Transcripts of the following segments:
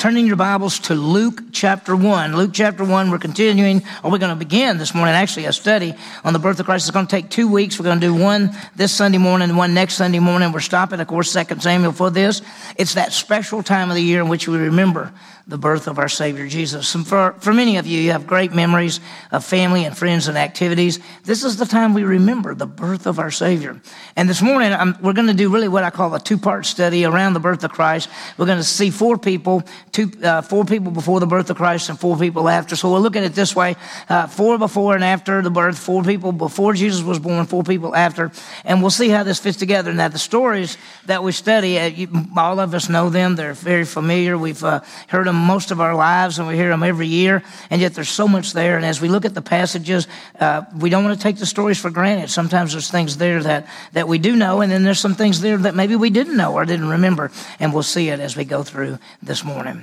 turning your Bibles to Luke chapter 1. Luke chapter 1, we're continuing, or we're going to begin this morning, actually, a study on the birth of Christ. It's going to take two weeks. We're going to do one this Sunday morning and one next Sunday morning. We're stopping, of course, 2 Samuel for this. It's that special time of the year in which we remember the birth of our Savior Jesus. And for, for many of you, you have great memories of family and friends and activities. This is the time we remember the birth of our Savior. And this morning, I'm, we're going to do really what I call a two part study around the birth of Christ. We're going to see four people, two, uh, four people before the birth of Christ and four people after. So we're looking at this way uh, four before and after the birth, four people before Jesus was born, four people after. And we'll see how this fits together. Now, the stories that we study, uh, you, all of us know them, they're very familiar. We've uh, heard them most of our lives and we hear them every year, and yet there's so much there. And as we look at the passages, uh, we don't want to take the stories for granted. Sometimes there's things there that, that we do know, and then there's some things there that maybe we didn't know or didn't remember, and we'll see it as we go through this morning.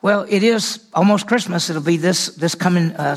Well, it is almost Christmas. It'll be this, this coming uh,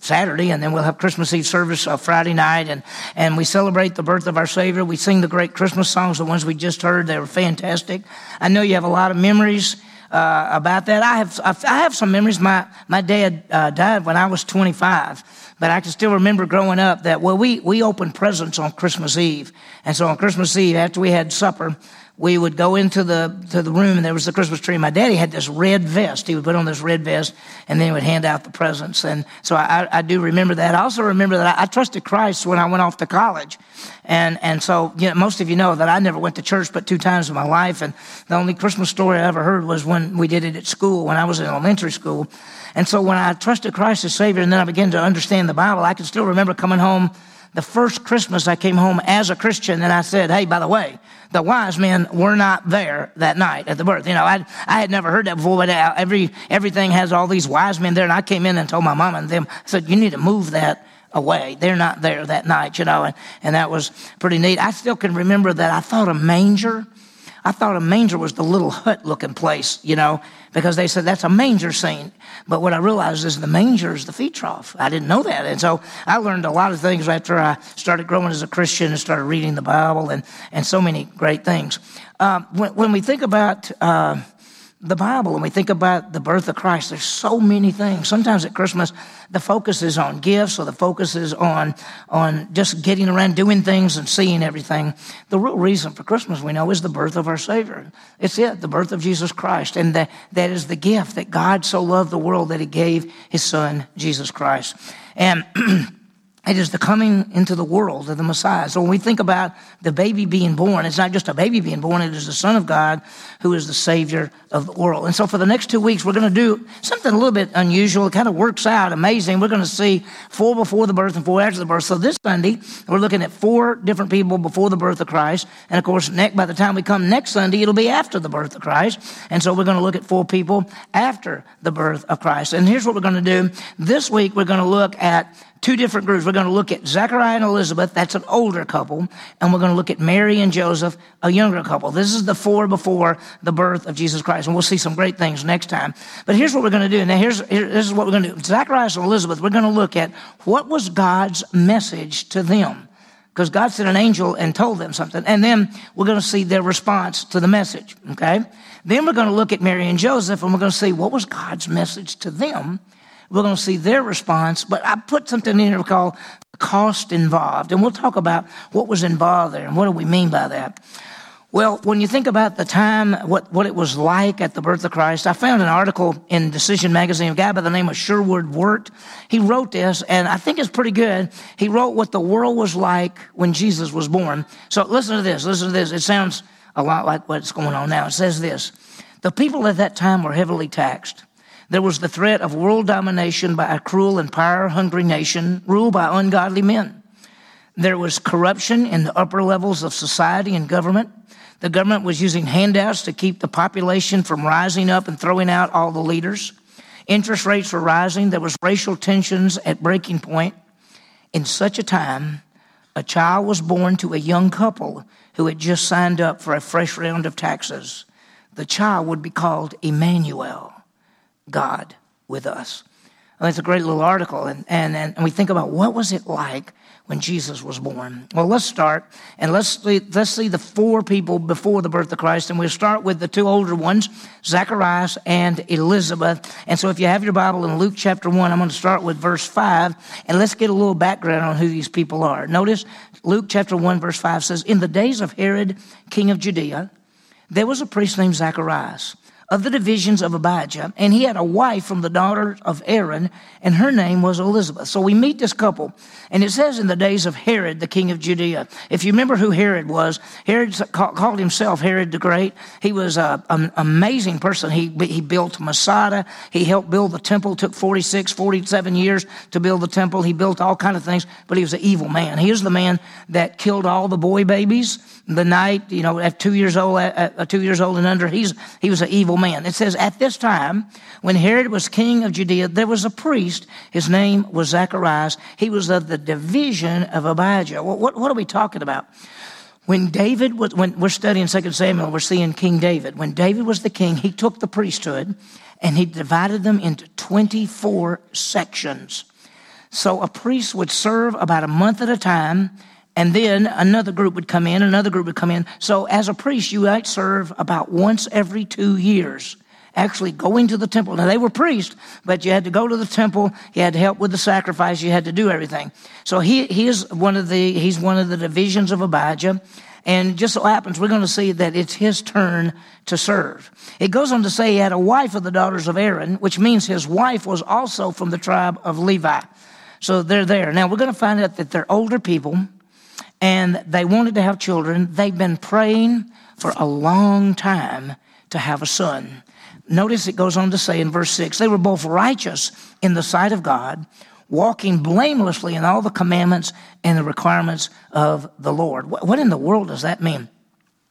Saturday, and then we'll have Christmas Eve service uh, Friday night, and, and we celebrate the birth of our Savior. We sing the great Christmas songs, the ones we just heard. They were fantastic. I know you have a lot of memories uh, about that. I have, I have some memories. My, my dad uh, died when I was 25, but I can still remember growing up that, well, we, we opened presents on Christmas Eve. And so on Christmas Eve, after we had supper, we would go into the to the room and there was the Christmas tree. My daddy had this red vest. He would put on this red vest and then he would hand out the presents. And so I, I do remember that. I also remember that I, I, trusted Christ when I went off to college. And and so you know, most of you know that I never went to church but two times in my life. And the only Christmas story I ever heard was when we did it at school when I was in elementary school. And so when I trusted Christ as Savior and then I began to understand the Bible, I can still remember coming home the first Christmas I came home as a Christian and I said, Hey, by the way, the wise men were not there that night at the birth. You know, I, I had never heard that before, but uh, every, everything has all these wise men there. And I came in and told my mom and them, I said, you need to move that away. They're not there that night, you know, and, and that was pretty neat. I still can remember that I thought a manger I thought a manger was the little hut looking place, you know, because they said that's a manger scene. But what I realized is the manger is the feed trough. I didn't know that. And so I learned a lot of things after I started growing as a Christian and started reading the Bible and, and so many great things. Uh, when, when, we think about, uh, the Bible and we think about the birth of Christ, there's so many things. Sometimes at Christmas, the focus is on gifts or the focus is on, on just getting around doing things and seeing everything. The real reason for Christmas, we know, is the birth of our Savior. It's it, the birth of Jesus Christ. And that, that is the gift that God so loved the world that He gave His Son, Jesus Christ. And It is the coming into the world of the Messiah. So when we think about the baby being born, it's not just a baby being born, it is the Son of God who is the Savior of the world. And so for the next two weeks, we're going to do something a little bit unusual. It kind of works out amazing. We're going to see four before the birth and four after the birth. So this Sunday, we're looking at four different people before the birth of Christ. And of course, next, by the time we come next Sunday, it'll be after the birth of Christ. And so we're going to look at four people after the birth of Christ. And here's what we're going to do. This week, we're going to look at two different groups. We're going to look at Zechariah and Elizabeth, that's an older couple, and we're going to look at Mary and Joseph, a younger couple. This is the four before the birth of Jesus Christ, and we'll see some great things next time. But here's what we're going to do. Now, here's here, this is what we're going to do. Zacharias and Elizabeth, we're going to look at what was God's message to them. Because God sent an angel and told them something. And then we're going to see their response to the message. Okay? Then we're going to look at Mary and Joseph and we're going to see what was God's message to them we're going to see their response. But I put something in here called cost involved. And we'll talk about what was involved there and what do we mean by that. Well, when you think about the time, what, what it was like at the birth of Christ, I found an article in Decision Magazine, a guy by the name of Sherwood Wirt. He wrote this, and I think it's pretty good. He wrote what the world was like when Jesus was born. So listen to this, listen to this. It sounds a lot like what's going on now. It says this The people at that time were heavily taxed. There was the threat of world domination by a cruel and power hungry nation ruled by ungodly men. There was corruption in the upper levels of society and government. The government was using handouts to keep the population from rising up and throwing out all the leaders. Interest rates were rising. There was racial tensions at breaking point. In such a time, a child was born to a young couple who had just signed up for a fresh round of taxes. The child would be called Emmanuel God with us. Well, it's a great little article, and, and, and we think about what was it like when Jesus was born? Well, let's start and let's see, let's see the four people before the birth of Christ. And we'll start with the two older ones, Zacharias and Elizabeth. And so if you have your Bible in Luke chapter 1, I'm going to start with verse 5 and let's get a little background on who these people are. Notice Luke chapter 1, verse 5 says, In the days of Herod, king of Judea, there was a priest named Zacharias of the divisions of Abijah, and he had a wife from the daughter of Aaron, and her name was Elizabeth. So we meet this couple, and it says in the days of Herod, the king of Judea. If you remember who Herod was, Herod called himself Herod the Great. He was a, an amazing person. He, he built Masada. He helped build the temple. It took 46, 47 years to build the temple. He built all kind of things, but he was an evil man. He was the man that killed all the boy babies the night, you know, at two years old, at, at uh, two years old and under. He's, he was an evil man. It says, at this time, when Herod was king of Judea, there was a priest. His name was Zacharias. He was of the division of Abijah. What, what, what are we talking about? When David was, when we're studying 2 Samuel, we're seeing King David. When David was the king, he took the priesthood and he divided them into 24 sections. So a priest would serve about a month at a time and then another group would come in, another group would come in. So as a priest, you might serve about once every two years, actually going to the temple. Now they were priests, but you had to go to the temple. You had to help with the sacrifice. You had to do everything. So he, he is one of the, he's one of the divisions of Abijah. And just so happens, we're going to see that it's his turn to serve. It goes on to say he had a wife of the daughters of Aaron, which means his wife was also from the tribe of Levi. So they're there. Now we're going to find out that they're older people and they wanted to have children. They've been praying for a long time to have a son. Notice it goes on to say in verse 6 they were both righteous in the sight of God, walking blamelessly in all the commandments and the requirements of the Lord. What in the world does that mean?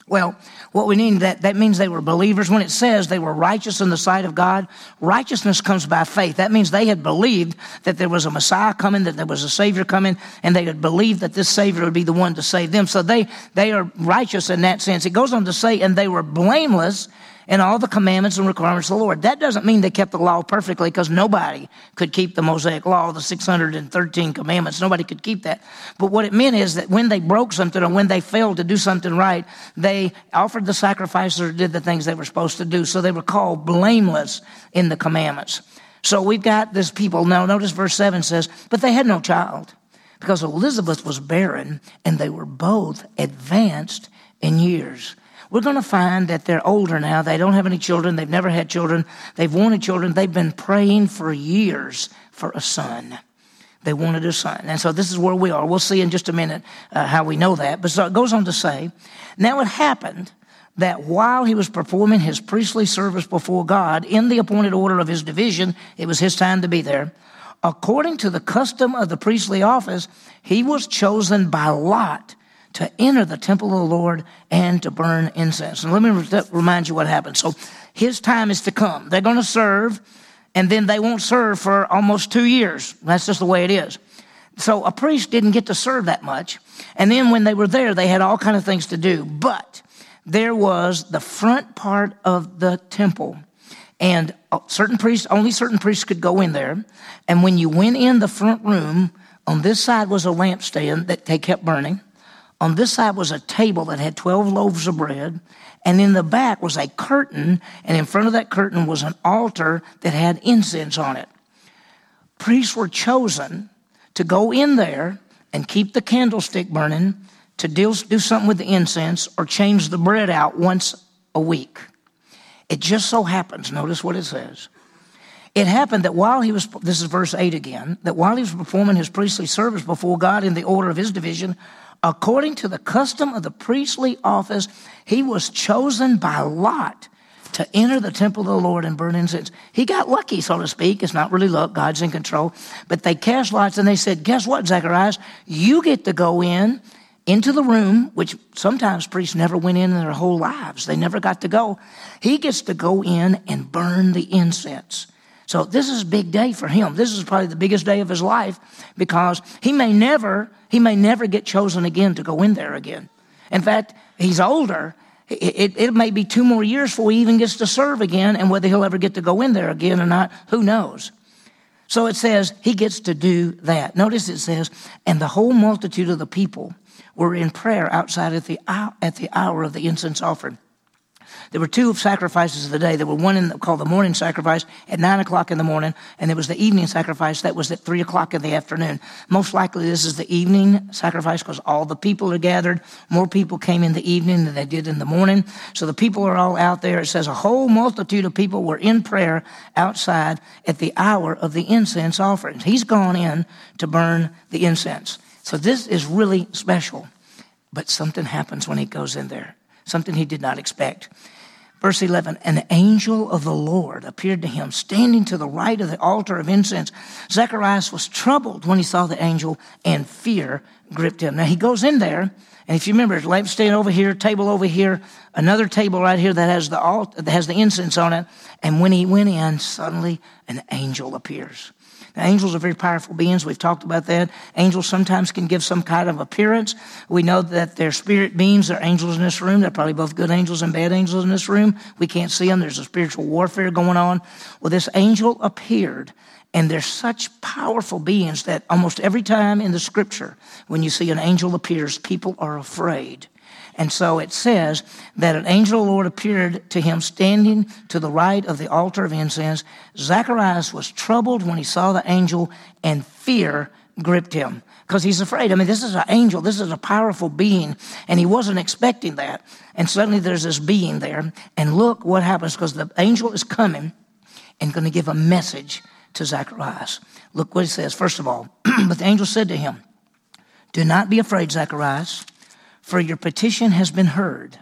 Well, what we mean that that means they were believers. When it says they were righteous in the sight of God, righteousness comes by faith. That means they had believed that there was a Messiah coming, that there was a Savior coming, and they had believed that this Savior would be the one to save them. So they they are righteous in that sense. It goes on to say, and they were blameless and all the commandments and requirements of the Lord. That doesn't mean they kept the law perfectly because nobody could keep the Mosaic law, the 613 commandments. Nobody could keep that. But what it meant is that when they broke something or when they failed to do something right, they offered the sacrifices or did the things they were supposed to do. So they were called blameless in the commandments. So we've got this people. Now notice verse 7 says, but they had no child because Elizabeth was barren and they were both advanced in years we're going to find that they're older now. They don't have any children. They've never had children. They've wanted children. They've been praying for years for a son. They wanted a son. And so this is where we are. We'll see in just a minute uh, how we know that. But so it goes on to say, now it happened that while he was performing his priestly service before God in the appointed order of his division, it was his time to be there. According to the custom of the priestly office, he was chosen by lot to enter the temple of the Lord and to burn incense. And let me remind you what happened. So his time is to come. They're going to serve, and then they won't serve for almost two years. That's just the way it is. So a priest didn't get to serve that much. And then when they were there, they had all kind of things to do. But there was the front part of the temple. And uh, certain priests, only certain priests could go in there. And when you went in the front room, on this side was a lampstand that they kept burning. On this side was a table that had 12 loaves of bread, and in the back was a curtain, and in front of that curtain was an altar that had incense on it. Priests were chosen to go in there and keep the candlestick burning, to do, do something with the incense, or change the bread out once a week. It just so happens, notice what it says. It happened that while he was, this is verse 8 again, that while he was performing his priestly service before God in the order of his division, according to the custom of the priestly office, he was chosen by lot to enter the temple of the Lord and burn incense. He got lucky, so to speak. It's not really luck, God's in control. But they cast lots and they said, Guess what, Zacharias? You get to go in into the room, which sometimes priests never went in in their whole lives. They never got to go. He gets to go in and burn the incense. So this is a big day for him. This is probably the biggest day of his life because he may never, he may never get chosen again to go in there again. In fact, he's older. It, it, it, may be two more years before he even gets to serve again, and whether he'll ever get to go in there again or not, who knows? So it says he gets to do that. Notice it says, and the whole multitude of the people were in prayer outside at the, at the hour of the incense offering. There were two sacrifices of the day. There were one in the, called the morning sacrifice at nine o'clock in the morning, and there was the evening sacrifice that was at three o'clock in the afternoon. Most likely, this is the evening sacrifice because all the people are gathered. More people came in the evening than they did in the morning. So the people are all out there. It says a whole multitude of people were in prayer outside at the hour of the incense offerings. He's gone in to burn the incense. So this is really special. But something happens when he goes in there, something he did not expect. Verse 11, an angel of the Lord appeared to him, standing to the right of the altar of incense. Zacharias was troubled when he saw the angel, and fear gripped him. Now he goes in there, and if you remember, lampstand over here, table over here, another table right here that has the altar, that has the incense on it. And when he went in, suddenly an angel appears. Angels are very powerful beings. We've talked about that. Angels sometimes can give some kind of appearance. We know that they're spirit beings. They're angels in this room. They're probably both good angels and bad angels in this room. We can't see them. There's a spiritual warfare going on. Well, this angel appeared and they're such powerful beings that almost every time in the scripture, when you see an angel appears, people are afraid. And so it says that an angel of the Lord appeared to him standing to the right of the altar of incense. Zacharias was troubled when he saw the angel, and fear gripped him because he's afraid. I mean, this is an angel, this is a powerful being, and he wasn't expecting that. And suddenly there's this being there, and look what happens because the angel is coming and going to give a message to Zacharias. Look what he says. First of all, but the angel said to him, Do not be afraid, Zacharias for your petition has been heard.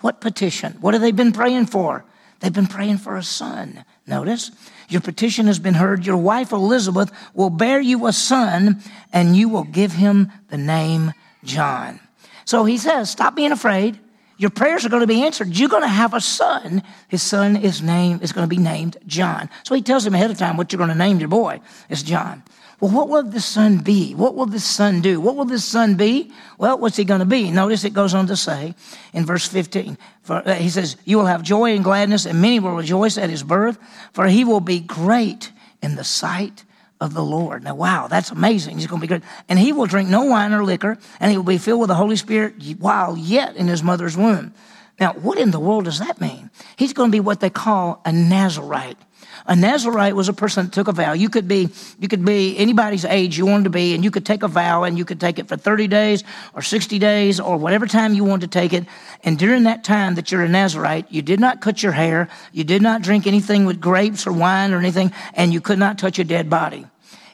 What petition? What have they been praying for? They've been praying for a son. Notice, your petition has been heard. Your wife Elizabeth will bear you a son, and you will give him the name John. So he says, Stop being afraid. Your prayers are going to be answered. You're going to have a son. His son is named is going to be named John. So he tells him ahead of time what you're going to name your boy. It's John. Well, what will this son be? What will this son do? What will this son be? Well, what's he going to be? Notice it goes on to say in verse 15, for, uh, he says, You will have joy and gladness, and many will rejoice at his birth, for he will be great in the sight of the Lord. Now, wow, that's amazing. He's going to be great. And he will drink no wine or liquor, and he will be filled with the Holy Spirit while yet in his mother's womb. Now, what in the world does that mean? He's going to be what they call a Nazarite. A Nazarite was a person that took a vow. You could be, you could be anybody's age you wanted to be, and you could take a vow, and you could take it for 30 days or 60 days or whatever time you wanted to take it. And during that time that you're a Nazarite, you did not cut your hair, you did not drink anything with grapes or wine or anything, and you could not touch a dead body.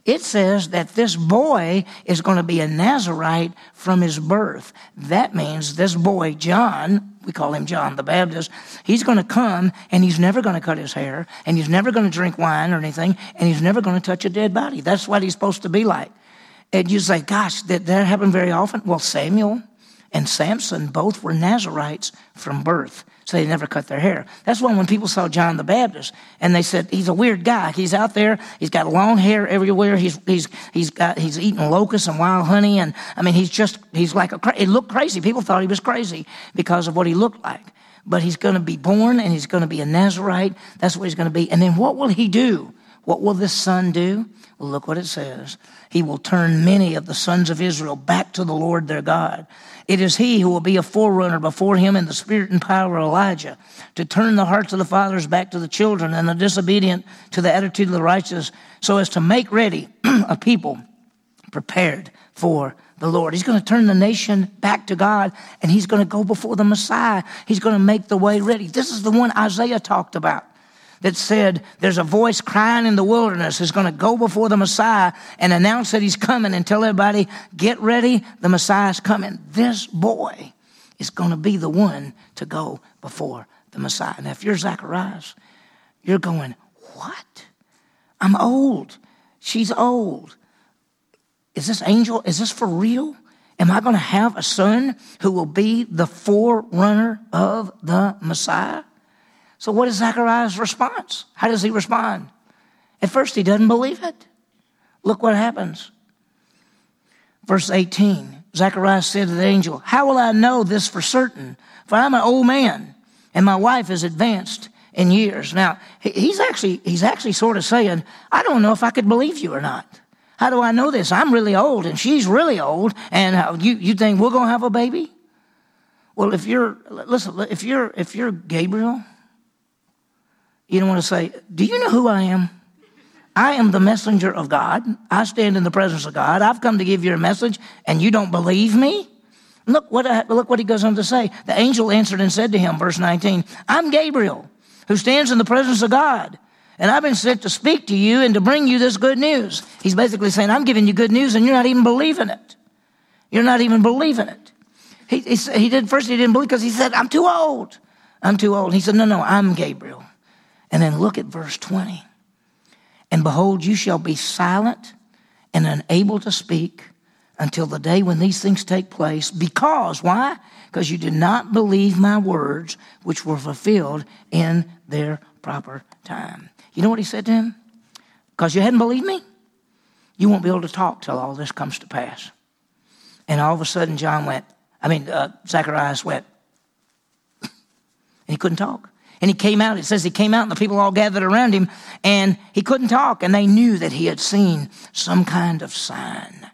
It says that this boy is going to be a Nazarite from his birth. That means this boy, John, we call him John the Baptist, he's going to come and he's never going to cut his hair and he's never going to drink wine or anything and he's never going to touch a dead body. That's what he's supposed to be like. And you say, gosh, did that happen very often? Well, Samuel and Samson both were Nazarites from birth so they never cut their hair. That's why when people saw John the Baptist and they said he's a weird guy. He's out there. He's got long hair everywhere. He's he's he's got he's eating locusts and wild honey. And I mean, he's just he's like a. It looked crazy. People thought he was crazy because of what he looked like. But he's going to be born and he's going to be a Nazarite. That's what he's going to be. And then what will he do? What will this son do? Well, look what it says. He will turn many of the sons of Israel back to the Lord their God. It is he who will be a forerunner before him in the spirit and power of Elijah to turn the hearts of the fathers back to the children and the disobedient to the attitude of the righteous so as to make ready a people prepared for the Lord. He's going to turn the nation back to God and he's going to go before the Messiah. He's going to make the way ready. This is the one Isaiah talked about that said there's a voice crying in the wilderness is going to go before the Messiah and announce that he's coming and tell everybody, get ready, the Messiah's coming. This boy is going to be the one to go before the Messiah. Now, if you're Zacharias, you're going, what? I'm old. She's old. Is this angel? Is this for real? Am I going to have a son who will be the forerunner of the Messiah? So, what is Zachariah's response? How does he respond? At first, he doesn't believe it. Look what happens. Verse 18 Zacharias said to the angel, How will I know this for certain? For I'm an old man, and my wife is advanced in years. Now, he's actually, he's actually sort of saying, I don't know if I could believe you or not. How do I know this? I'm really old and she's really old, and you, you think we're going to have a baby? Well, if you're, listen, if you're, if you're Gabriel, you don't want to say, Do you know who I am? I am the messenger of God. I stand in the presence of God. I've come to give you a message, and you don't believe me? Look what, I, look what he goes on to say. The angel answered and said to him, verse 19, I'm Gabriel, who stands in the presence of God. And I've been sent to speak to you and to bring you this good news. He's basically saying, I'm giving you good news, and you're not even believing it. You're not even believing it. He, he, he did, first he didn't believe because he said, I'm too old. I'm too old. He said, No, no, I'm Gabriel. And then look at verse 20. And behold, you shall be silent and unable to speak until the day when these things take place. Because, why? Because you did not believe my words, which were fulfilled in their proper time. You know what he said to him? Because you hadn't believed me, you won't be able to talk till all this comes to pass. And all of a sudden, John went, I mean, uh, Zacharias went, and he couldn't talk. And he came out, it says he came out and the people all gathered around him and he couldn't talk and they knew that he had seen some kind of sign.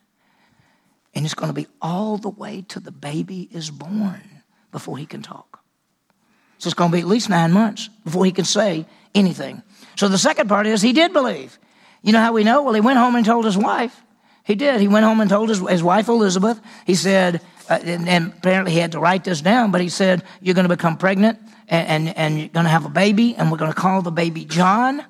And it's going to be all the way to the baby is born before he can talk. So it's going to be at least nine months before he can say anything. So the second part is he did believe. You know how we know? Well, he went home and told his wife. He did. He went home and told his, his wife Elizabeth. He said, uh, and, and apparently he had to write this down, but he said, You're going to become pregnant and, and, and you're going to have a baby, and we're going to call the baby John.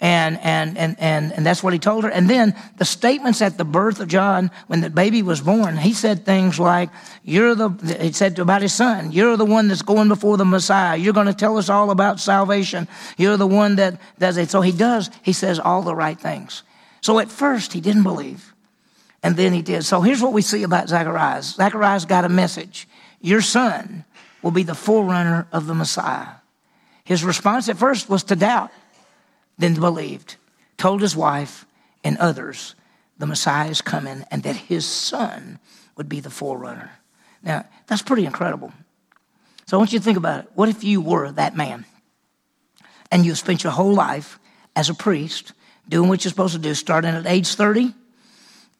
And, and, and, and, and that's what he told her. And then the statements at the birth of John, when the baby was born, he said things like, You're the, he said about his son, You're the one that's going before the Messiah. You're going to tell us all about salvation. You're the one that does it. So he does, he says all the right things. So at first, he didn't believe. And then he did. So here's what we see about Zacharias Zacharias got a message. Your son will be the forerunner of the Messiah. His response at first was to doubt, then believed, told his wife and others the Messiah is coming and that his son would be the forerunner. Now, that's pretty incredible. So I want you to think about it. What if you were that man and you spent your whole life as a priest doing what you're supposed to do, starting at age 30?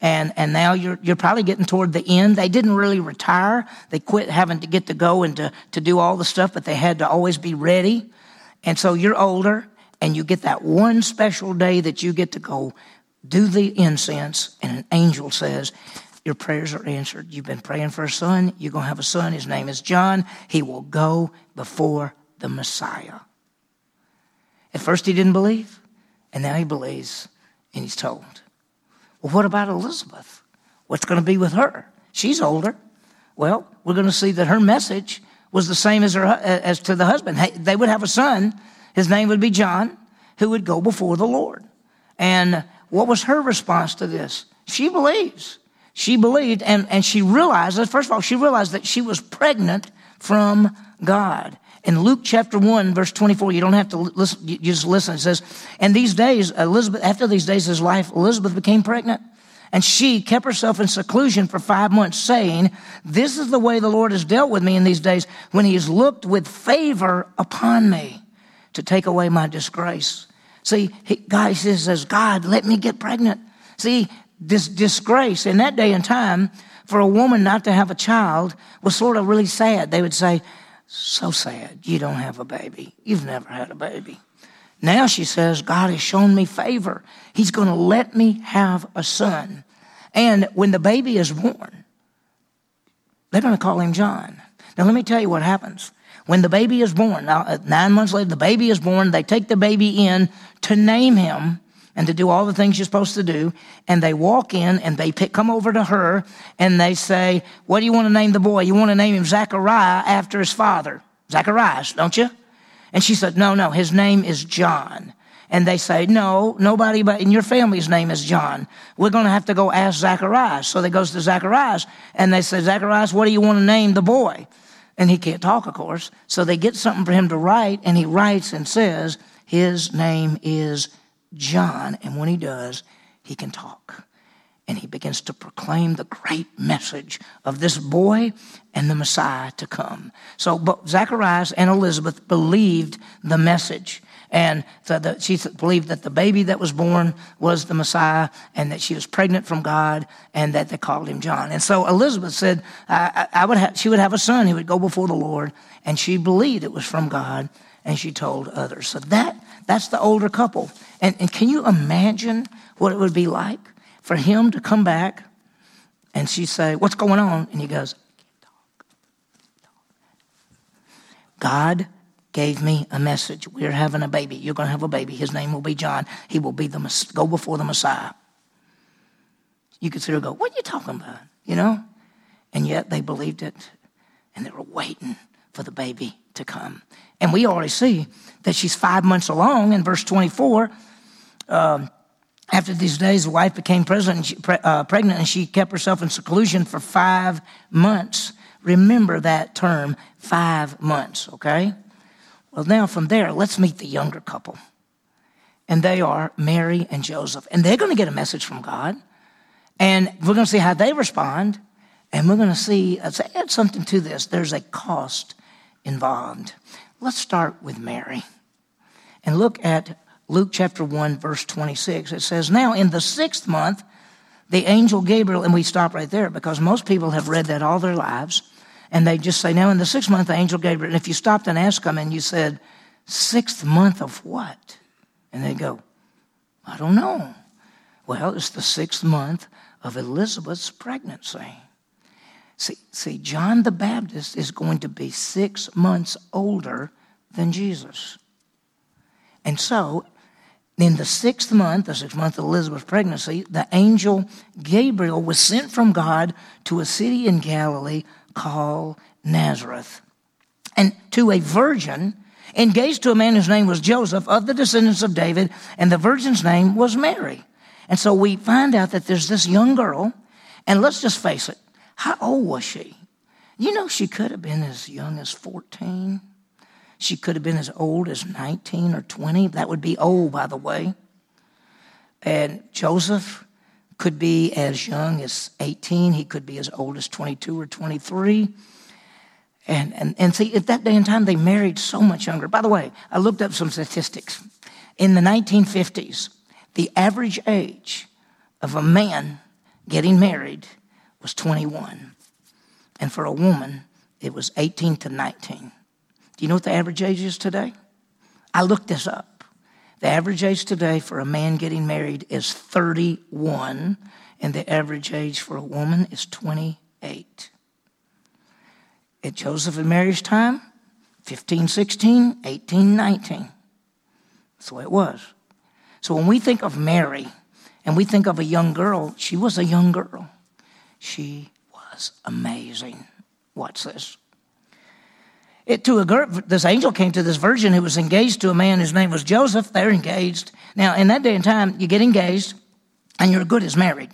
And and now you're you're probably getting toward the end. They didn't really retire. They quit having to get to go and to, to do all the stuff, but they had to always be ready. And so you're older and you get that one special day that you get to go do the incense, and an angel says, Your prayers are answered. You've been praying for a son, you're gonna have a son, his name is John. He will go before the Messiah. At first he didn't believe, and now he believes, and he's told. Well, what about Elizabeth? What's going to be with her? She's older. Well, we're going to see that her message was the same as, her, uh, as to the husband. They would have a son. His name would be John, who would go before the Lord. And what was her response to this? She believes. She believed and, and she realized first of all, she realized that she was pregnant from God. In Luke chapter 1, verse 24, you don't have to listen, you just listen. It says, And these days, Elizabeth, after these days of his life, Elizabeth became pregnant. And she kept herself in seclusion for five months, saying, This is the way the Lord has dealt with me in these days when he has looked with favor upon me to take away my disgrace. See, he, God says, God, let me get pregnant. See, this disgrace in that day and time, for a woman not to have a child was sort of really sad. They would say, so sad. You don't have a baby. You've never had a baby. Now she says, God has shown me favor. He's going to let me have a son. And when the baby is born, they're going to call him John. Now, let me tell you what happens. When the baby is born, now, uh, nine months later, the baby is born, they take the baby in to name him and to do all the things you're supposed to do. And they walk in and they pick, come over to her and they say, What do you want to name the boy? You want to name him Zachariah after his father. Zacharias, don't you? And she said, No, no, his name is John. And they say, No, nobody but in your family's name is John. We're going to have to go ask Zacharias. So they goes to Zacharias and they say, Zacharias, what do you want to name the boy? And he can't talk, of course. So they get something for him to write and he writes and says, His name is John, and when he does, he can talk. and he begins to proclaim the great message of this boy and the Messiah to come. So Zacharias and Elizabeth believed the message. And so the, she believed that the baby that was born was the Messiah and that she was pregnant from God and that they called him John. And so Elizabeth said, I, I would have, she would have a son. He would go before the Lord. And she believed it was from God and she told others. So that, that's the older couple. And, and can you imagine what it would be like for him to come back and she say, what's going on? And he goes, God gave me a message. We're having a baby. You're going to have a baby. His name will be John. He will be the go before the Messiah. You could sit there go, "What are you talking about?" You know, and yet they believed it, and they were waiting for the baby to come. And we already see that she's five months along in verse 24. Um, after these days, the wife became uh, pregnant, and she kept herself in seclusion for five months. Remember that term, five months, okay? Well, now from there, let's meet the younger couple. And they are Mary and Joseph. And they're going to get a message from God. And we're going to see how they respond. And we're going to see, let's add something to this. There's a cost involved. Let's start with Mary. And look at Luke chapter 1, verse 26. It says, Now in the sixth month, the angel Gabriel, and we stop right there because most people have read that all their lives. And they just say, now in the sixth month, the angel Gabriel, and if you stopped and asked them and you said, sixth month of what? And they go, I don't know. Well, it's the sixth month of Elizabeth's pregnancy. See, see, John the Baptist is going to be six months older than Jesus. And so, in the sixth month, the sixth month of Elizabeth's pregnancy, the angel Gabriel was sent from God to a city in Galilee called Nazareth. And to a virgin engaged to a man whose name was Joseph of the descendants of David, and the virgin's name was Mary. And so we find out that there's this young girl, and let's just face it, how old was she? You know, she could have been as young as 14. She could have been as old as 19 or 20. That would be old, by the way. And Joseph, could be as young as 18, he could be as old as 22 or 23. And, and, and see, at that day and time, they married so much younger. By the way, I looked up some statistics. In the 1950s, the average age of a man getting married was 21. And for a woman, it was 18 to 19. Do you know what the average age is today? I looked this up. The average age today for a man getting married is 31, and the average age for a woman is 28. At Joseph and Mary's time, 15, 16, 18, 19. That's the way it was. So when we think of Mary and we think of a young girl, she was a young girl. She was amazing. Watch this. It, to a this angel came to this virgin who was engaged to a man whose name was Joseph. They're engaged. Now, in that day and time, you get engaged and you're good as married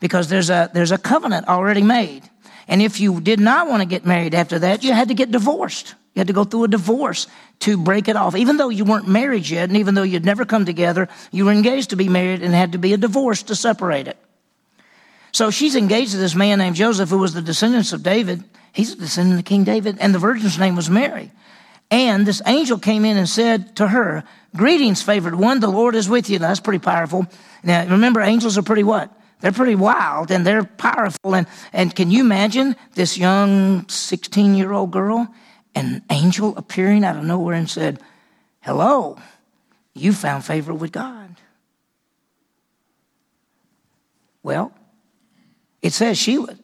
because there's a, there's a covenant already made. And if you did not want to get married after that, you had to get divorced. You had to go through a divorce to break it off. Even though you weren't married yet, and even though you'd never come together, you were engaged to be married and had to be a divorce to separate it. So she's engaged to this man named Joseph, who was the descendants of David. He's a descendant of King David, and the virgin's name was Mary. And this angel came in and said to her, Greetings, favored one, the Lord is with you. Now, that's pretty powerful. Now, remember, angels are pretty what? They're pretty wild and they're powerful. And, and can you imagine this young 16 year old girl, an angel appearing out of nowhere and said, Hello, you found favor with God. Well, it says she was,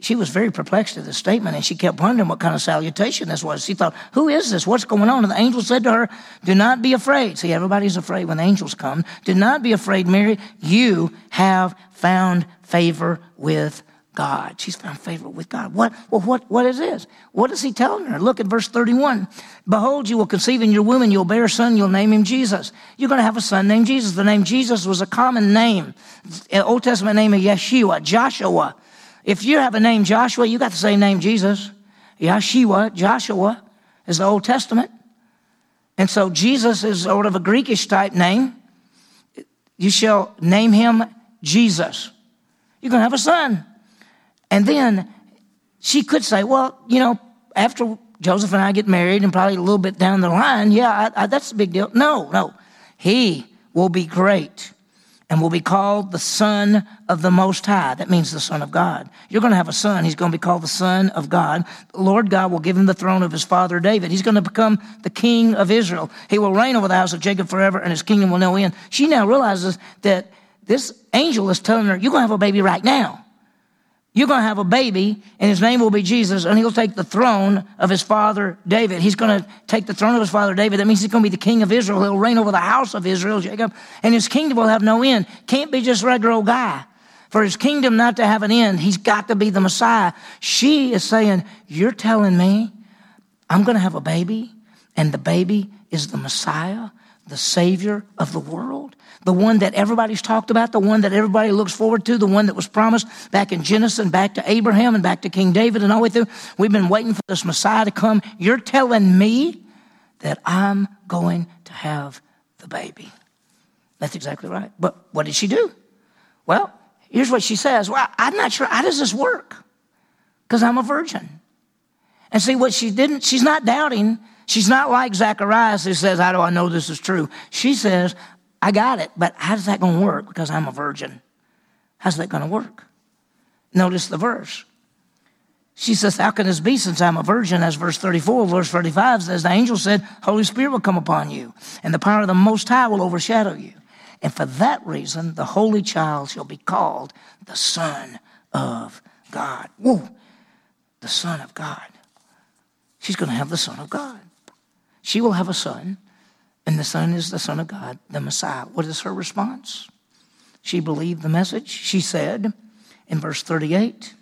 she was very perplexed at the statement and she kept wondering what kind of salutation this was. She thought, Who is this? What's going on? And the angel said to her, Do not be afraid. See, everybody's afraid when angels come. Do not be afraid, Mary. You have found favor with God. She's found favor with God. What, well, what, what is this? What is he telling her? Look at verse 31. Behold, you will conceive in your womb, and you'll bear a son, you'll name him Jesus. You're going to have a son named Jesus. The name Jesus was a common name. Old Testament name of Yeshua, Joshua. If you have a name Joshua, you got the same name Jesus. Yeshua, Joshua is the Old Testament. And so Jesus is sort of a Greekish type name. You shall name him Jesus. You're going to have a son. And then she could say, well, you know, after Joseph and I get married and probably a little bit down the line, yeah, I, I, that's a big deal. No, no. He will be great and will be called the Son of the Most High. That means the Son of God. You're going to have a son. He's going to be called the Son of God. The Lord God will give him the throne of his father David. He's going to become the King of Israel. He will reign over the house of Jacob forever, and his kingdom will no end. She now realizes that this angel is telling her, You're going to have a baby right now. You're going to have a baby, and his name will be Jesus, and he'll take the throne of his father David. He's going to take the throne of his father David. That means he's going to be the king of Israel. He'll reign over the house of Israel, Jacob, and his kingdom will have no end. Can't be just regular old guy. For his kingdom not to have an end, he's got to be the Messiah. She is saying, You're telling me I'm going to have a baby, and the baby is the Messiah, the Savior of the world? The one that everybody's talked about, the one that everybody looks forward to, the one that was promised back in Genesis and back to Abraham and back to King David and all the way through. We've been waiting for this Messiah to come. You're telling me that I'm going to have the baby. That's exactly right. But what did she do? Well, here's what she says. Well, I'm not sure. How does this work? Because I'm a virgin. And see what she didn't, she's not doubting. She's not like Zacharias who says, How do I know this is true? She says, I got it, but how's that going to work? Because I'm a virgin. How's that going to work? Notice the verse. She says, How can this be since I'm a virgin? As verse 34, verse 35 says, The angel said, Holy Spirit will come upon you, and the power of the Most High will overshadow you. And for that reason, the Holy Child shall be called the Son of God. Whoa, the Son of God. She's going to have the Son of God. She will have a son and the Son is the Son of God, the Messiah. What is her response? She believed the message. She said in verse 38,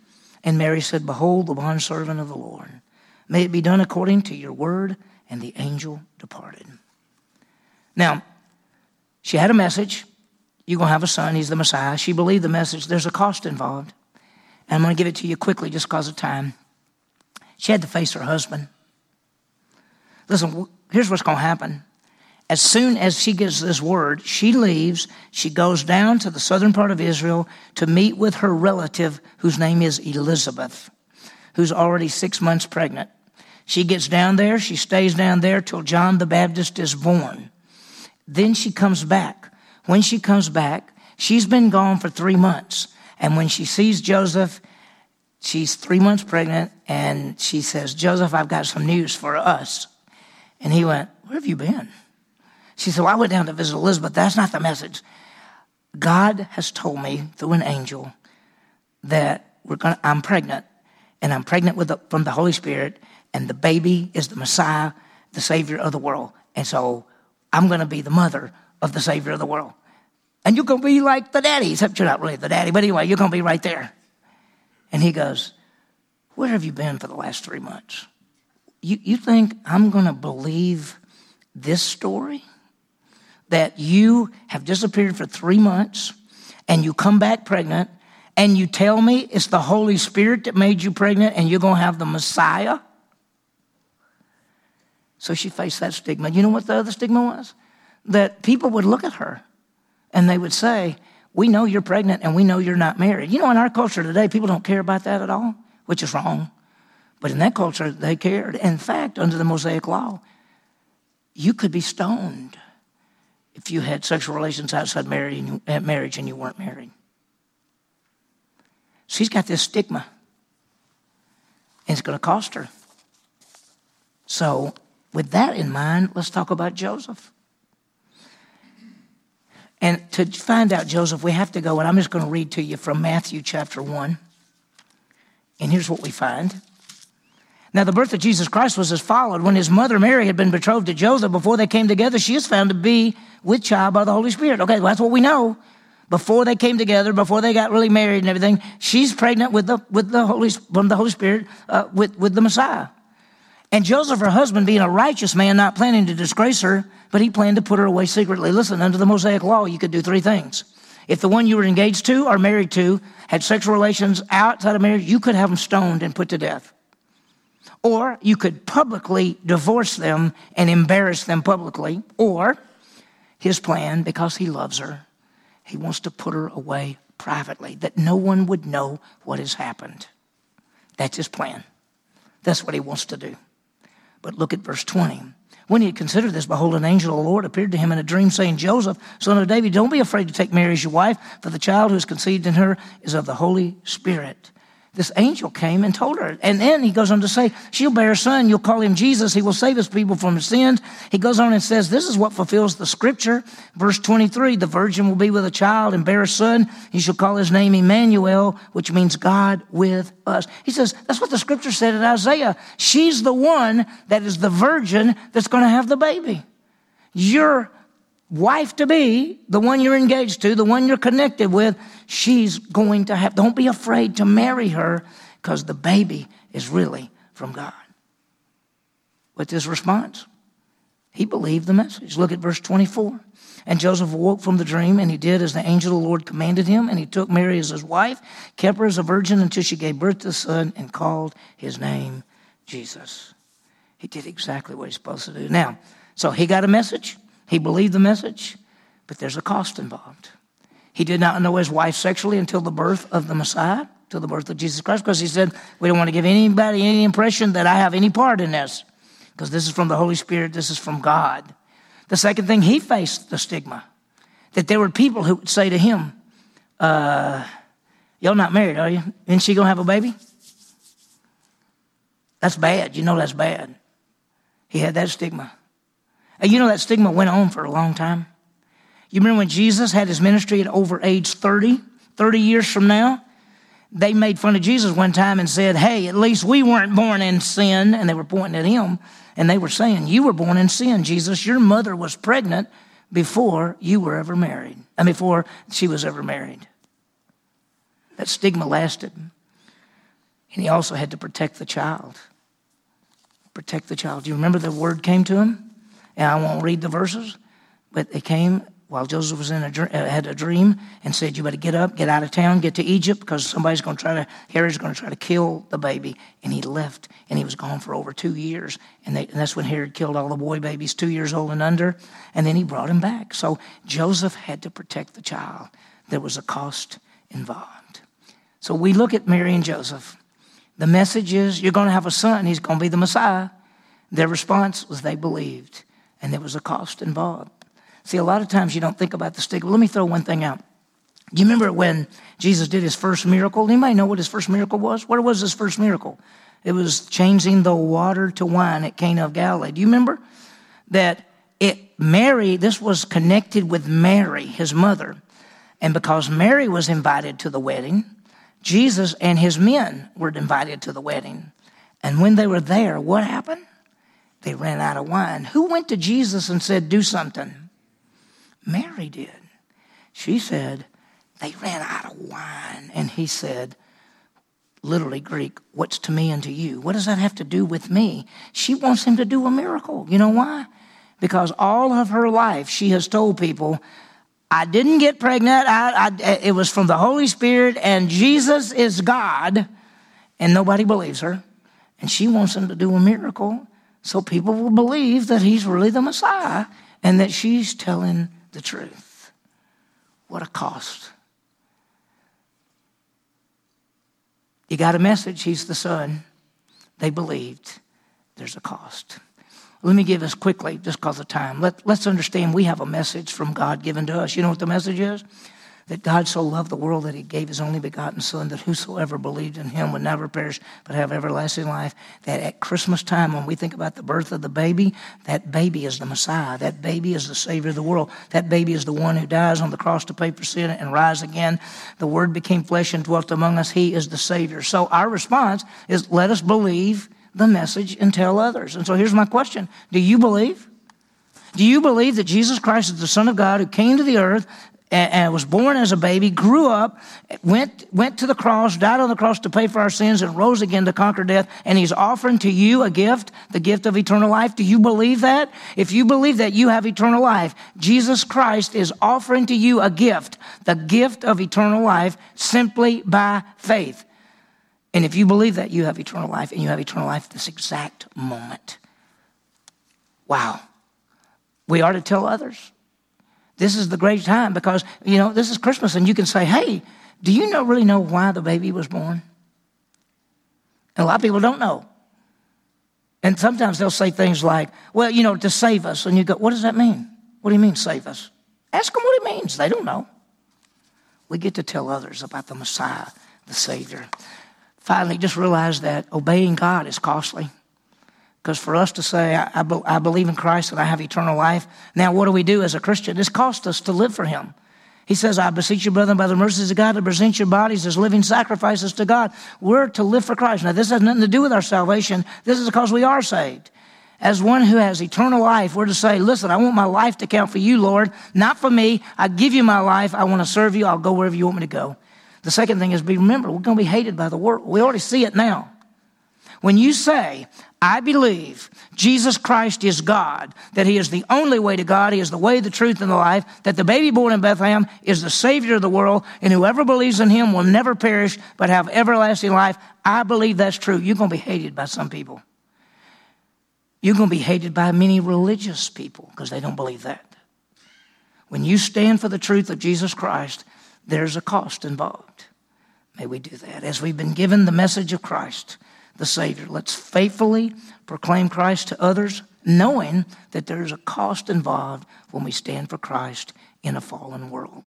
and Mary said, Behold, the bondservant of the Lord. May it be done according to your word. And the angel departed. Now, she had a message. You're going to have a son. He's the Messiah. She believed the message. There's a cost involved. And I'm going to give it to you quickly just because of time. She had to face her husband. Listen, here's what's going to happen as soon as she gets this word, she leaves. She goes down to the southern part of Israel to meet with her relative, whose name is Elizabeth, who's already six months pregnant. She gets down there. She stays down there till John the Baptist is born. Then she comes back. When she comes back, she's been gone for three months. And when she sees Joseph, she's three months pregnant, and she says, Joseph, I've got some news for us. And he went, Where have you been? She said, Well, I went down to visit Elizabeth. That's not the message. God has told me through an angel that we're gonna, I'm pregnant, and I'm pregnant with the, from the Holy Spirit, and the baby is the Messiah, the Savior of the world. And so I'm going to be the mother of the Savior of the world. And you're going to be like the daddy, except you're not really the daddy, but anyway, you're going to be right there. And he goes, Where have you been for the last three months? You, you think I'm going to believe this story? That you have disappeared for three months and you come back pregnant and you tell me it's the Holy Spirit that made you pregnant and you're going to have the Messiah? So she faced that stigma. You know what the other stigma was? That people would look at her and they would say, We know you're pregnant and we know you're not married. You know, in our culture today, people don't care about that at all, which is wrong. But in that culture, they cared. In fact, under the Mosaic law, you could be stoned if you had sexual relations outside marriage and you, weren't married. She's got this stigma, and it's going to cost her. So, with that in mind, let's talk about Joseph. And to find out Joseph, we have to go, and I'm just going to read to you from Matthew chapter 1. And here's what we find. Now, the birth of Jesus Christ was as followed. When his mother Mary had been betrothed to Joseph, before they came together, she is found to be with child by the Holy Spirit. Okay, well, that's what we know. Before they came together, before they got really married and everything, she's pregnant with the with the Holy from the Holy Spirit uh, with with the Messiah. And Joseph, her husband, being a righteous man, not planning to disgrace her, but he planned to put her away secretly. Listen, under the Mosaic law, you could do three things. If the one you were engaged to or married to had sexual relations outside of marriage, you could have them stoned and put to death. Or you could publicly divorce them and embarrass them publicly. Or his plan, because he loves her, he wants to put her away privately, that no one would know what has happened. That's his plan. That's what he wants to do. But look at verse 20. When he had considered this, behold, an angel of the Lord appeared to him in a dream, saying, Joseph, son of David, don't be afraid to take Mary as your wife, for the child who is conceived in her is of the Holy Spirit this angel came and told her. And then he goes on to say, She'll bear a son. You'll call him Jesus. He will save his people from his sins. He goes on and says, This is what fulfills the scripture. Verse 23 The virgin will be with a child and bear a son. He shall call his name Emmanuel, which means God with us. He says, That's what the scripture said in Isaiah. She's the one that is the virgin that's going to have the baby. You're wife to be, the one you're engaged to, the one you're connected with, she's going to have, don't be afraid to marry her because the baby is really from God. What's his response? He believed the message. Look at verse 24. And Joseph awoke from the dream, and he did as the angel of the Lord commanded him, and he took Mary as his wife, kept her as a virgin until she gave birth to a son, and called his name Jesus. He did exactly what he's supposed to do. Now, so he got a message. He believed the message, but there's a cost involved. He did not know his wife sexually until the birth of the Messiah, till the birth of Jesus Christ, because he said, We don't want to give anybody any impression that I have any part in this, because this is from the Holy Spirit, this is from God. The second thing, he faced the stigma that there were people who would say to him, uh, Y'all not married, are you? Isn't she going to have a baby? That's bad. You know that's bad. He had that stigma. And you know that stigma went on for a long time. You remember when Jesus had his ministry at over age 30, 30 years from now? They made fun of Jesus one time and said, Hey, at least we weren't born in sin. And they were pointing at him and they were saying, You were born in sin, Jesus. Your mother was pregnant before you were ever married, and before she was ever married. That stigma lasted. And he also had to protect the child. Protect the child. Do you remember the word came to him? And I won't read the verses, but it came while Joseph was in a had a dream and said, "You better get up, get out of town, get to Egypt, because somebody's going to try to Herod's going to try to kill the baby." And he left, and he was gone for over two years, and, they, and that's when Herod killed all the boy babies, two years old and under, and then he brought him back. So Joseph had to protect the child. There was a cost involved. So we look at Mary and Joseph. The message is, "You're going to have a son. He's going to be the Messiah." Their response was they believed and there was a cost involved. See, a lot of times you don't think about the stigma. Let me throw one thing out. Do you remember when Jesus did his first miracle? Anybody know what his first miracle was? What was his first miracle? It was changing the water to wine at Cana of Galilee. Do you remember that it Mary, this was connected with Mary, his mother. And because Mary was invited to the wedding, Jesus and his men were invited to the wedding. And when they were there, what happened? They ran out of wine. Who went to Jesus and said, Do something? Mary did. She said, They ran out of wine. And he said, literally Greek, what's to me and to you? What does that have to do with me? She wants him to do a miracle. You know why? Because all of her life she has told people, I didn't get pregnant. I, I, it was from the Holy Spirit, and Jesus is God, and nobody believes her. And she wants him to do a miracle so people will believe that he's really the Messiah and that she's telling the truth. What a cost. You got a message, he's the son. They believed. There's a cost. Let me give us quickly, just because of time. Let, let's understand we have a message from God given to us. You know what the message is? That God so loved the world that he gave his only begotten Son, that whosoever believed in him would never perish but have everlasting life. That at Christmas time, when we think about the birth of the baby, that baby is the Messiah. That baby is the Savior of the world. That baby is the one who dies on the cross to pay for sin and rise again. The Word became flesh and dwelt among us. He is the Savior. So our response is let us believe the message and tell others. And so here's my question Do you believe? Do you believe that Jesus Christ is the Son of God who came to the earth, and, was born as a baby, grew up, went, went to the cross, died on the cross to pay for our sins, and rose again to conquer death. And he's offering to you a gift, the gift of eternal life. Do you believe that? If you believe that, you have eternal life. Jesus Christ is offering to you a gift, the gift of eternal life, simply by faith. And if you believe that, you have eternal life, and you have eternal life this exact moment. Wow. We are to tell others. This is the great time because, you know, this is Christmas and you can say, hey, Do you know, really know why the baby was born? And a lot of people don't know. And sometimes they'll say things like, well, you know, to save us. And you go, what does that mean? What do you mean, save us? Ask them what it means. They don't know. We get to tell others about the Messiah, the Savior. Finally, just realize that obeying God is costly. Because for us to say, I, I, be, I, believe in Christ and I have eternal life, now what do we do as a Christian? This costs us to live for Him. He says, I beseech you, brethren, by the mercies of God, to present your bodies as living sacrifices to God. We're to live for Christ. Now, this has nothing to do with our salvation. This is because we are saved. As one who has eternal life, we're to say, listen, I want my life to count for you, Lord, not for me. I give you my life. I want to serve you. I'll go wherever you want me to go. The second thing is be remember, we're going to be hated by the world. We already see it now. When you say, I believe Jesus Christ is God, that He is the only way to God, He is the way, the truth, and the life, that the baby born in Bethlehem is the Savior of the world, and whoever believes in Him will never perish but have everlasting life. I believe that's true. You're going to be hated by some people. You're going to be hated by many religious people because they don't believe that. When you stand for the truth of Jesus Christ, there's a cost involved. May we do that. As we've been given the message of Christ, the Savior. Let's faithfully proclaim Christ to others, knowing that there's a cost involved when we stand for Christ in a fallen world.